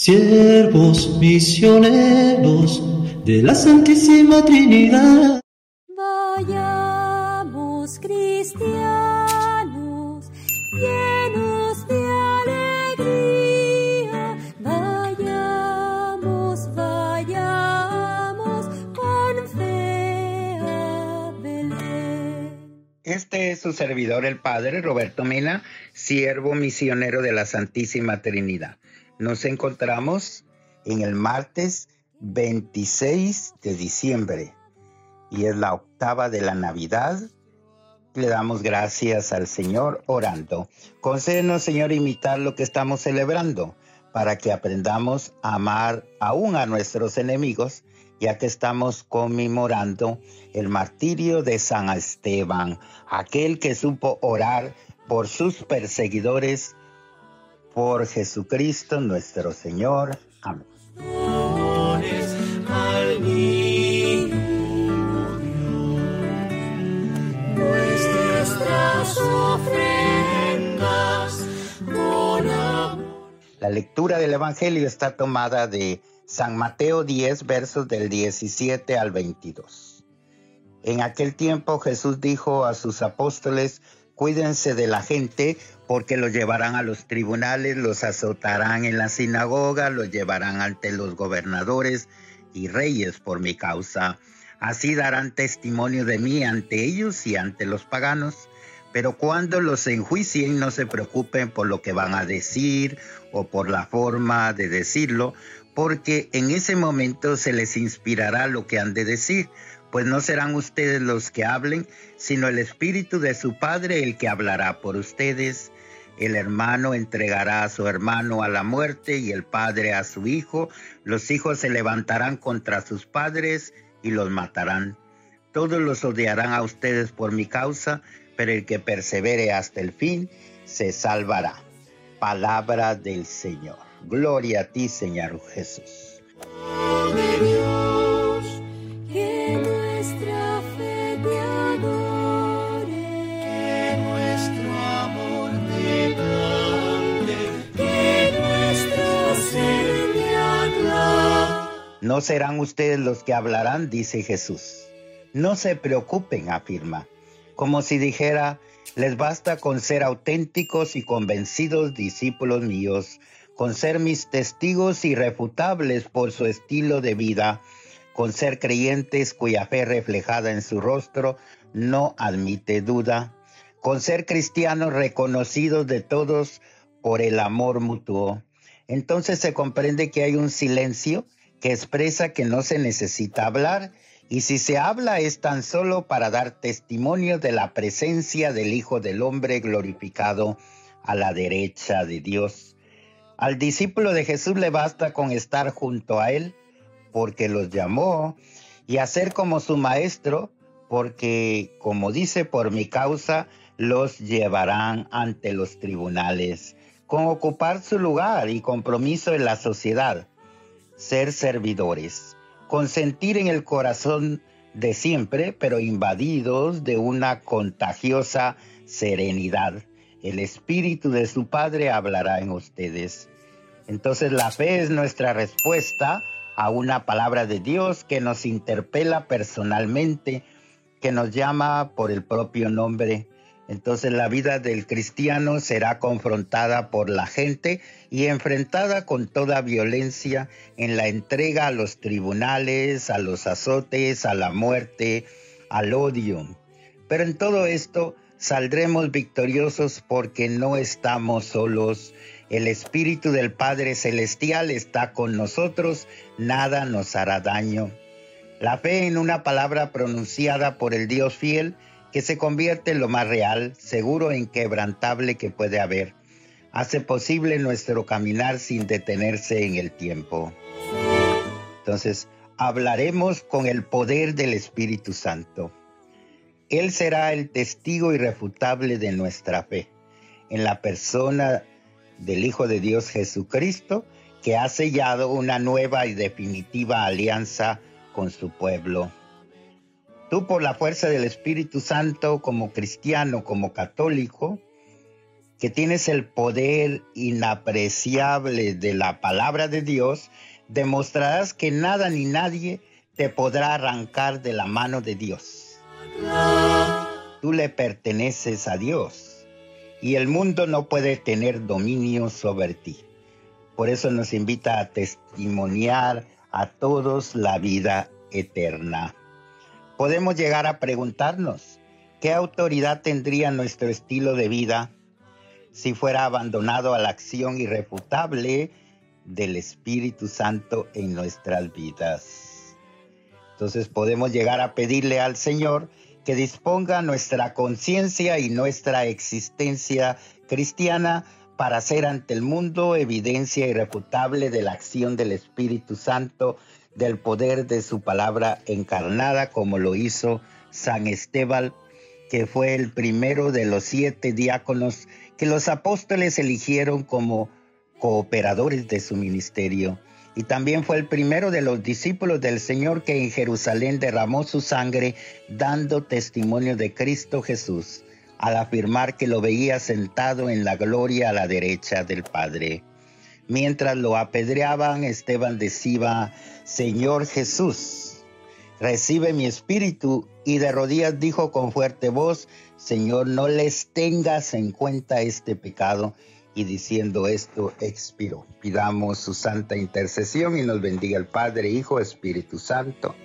siervos misioneros de la Santísima Trinidad. Vayamos cristianos, llenos de alegría, vayamos, vayamos con fe a Belén. Este es su servidor, el Padre Roberto Mena, siervo misionero de la Santísima Trinidad. Nos encontramos en el martes 26 de diciembre y es la octava de la Navidad. Le damos gracias al Señor orando. Concédenos, Señor, imitar lo que estamos celebrando para que aprendamos a amar aún a nuestros enemigos, ya que estamos conmemorando el martirio de San Esteban, aquel que supo orar por sus perseguidores por Jesucristo nuestro Señor. Amén. La lectura del Evangelio está tomada de San Mateo 10, versos del 17 al 22. En aquel tiempo Jesús dijo a sus apóstoles, cuídense de la gente porque los llevarán a los tribunales, los azotarán en la sinagoga, los llevarán ante los gobernadores y reyes por mi causa. Así darán testimonio de mí ante ellos y ante los paganos. Pero cuando los enjuicien no se preocupen por lo que van a decir o por la forma de decirlo, porque en ese momento se les inspirará lo que han de decir pues no serán ustedes los que hablen, sino el Espíritu de su Padre el que hablará por ustedes. El hermano entregará a su hermano a la muerte y el padre a su hijo. Los hijos se levantarán contra sus padres y los matarán. Todos los odiarán a ustedes por mi causa, pero el que persevere hasta el fin se salvará. Palabra del Señor. Gloria a ti, Señor Jesús. No serán ustedes los que hablarán, dice Jesús. No se preocupen, afirma, como si dijera, les basta con ser auténticos y convencidos discípulos míos, con ser mis testigos irrefutables por su estilo de vida, con ser creyentes cuya fe reflejada en su rostro no admite duda, con ser cristianos reconocidos de todos por el amor mutuo. Entonces se comprende que hay un silencio que expresa que no se necesita hablar y si se habla es tan solo para dar testimonio de la presencia del Hijo del Hombre glorificado a la derecha de Dios. Al discípulo de Jesús le basta con estar junto a él porque los llamó y hacer como su maestro porque, como dice, por mi causa los llevarán ante los tribunales, con ocupar su lugar y compromiso en la sociedad ser servidores, consentir en el corazón de siempre, pero invadidos de una contagiosa serenidad. El Espíritu de su Padre hablará en ustedes. Entonces la fe es nuestra respuesta a una palabra de Dios que nos interpela personalmente, que nos llama por el propio nombre entonces la vida del cristiano será confrontada por la gente y enfrentada con toda violencia en la entrega a los tribunales, a los azotes, a la muerte, al odio. Pero en todo esto saldremos victoriosos porque no estamos solos. El Espíritu del Padre Celestial está con nosotros, nada nos hará daño. La fe en una palabra pronunciada por el Dios fiel que se convierte en lo más real, seguro e inquebrantable que puede haber. Hace posible nuestro caminar sin detenerse en el tiempo. Entonces, hablaremos con el poder del Espíritu Santo. Él será el testigo irrefutable de nuestra fe en la persona del Hijo de Dios Jesucristo, que ha sellado una nueva y definitiva alianza con su pueblo. Tú por la fuerza del Espíritu Santo como cristiano, como católico, que tienes el poder inapreciable de la palabra de Dios, demostrarás que nada ni nadie te podrá arrancar de la mano de Dios. Tú le perteneces a Dios y el mundo no puede tener dominio sobre ti. Por eso nos invita a testimoniar a todos la vida eterna. Podemos llegar a preguntarnos, ¿qué autoridad tendría nuestro estilo de vida si fuera abandonado a la acción irrefutable del Espíritu Santo en nuestras vidas? Entonces podemos llegar a pedirle al Señor que disponga nuestra conciencia y nuestra existencia cristiana para ser ante el mundo evidencia irrefutable de la acción del Espíritu Santo, del poder de su palabra encarnada, como lo hizo San Esteban, que fue el primero de los siete diáconos que los apóstoles eligieron como cooperadores de su ministerio. Y también fue el primero de los discípulos del Señor que en Jerusalén derramó su sangre dando testimonio de Cristo Jesús al afirmar que lo veía sentado en la gloria a la derecha del Padre. Mientras lo apedreaban, Esteban decía, Señor Jesús, recibe mi espíritu, y de rodillas dijo con fuerte voz, Señor, no les tengas en cuenta este pecado. Y diciendo esto, expiró. Pidamos su santa intercesión y nos bendiga el Padre, Hijo, Espíritu Santo.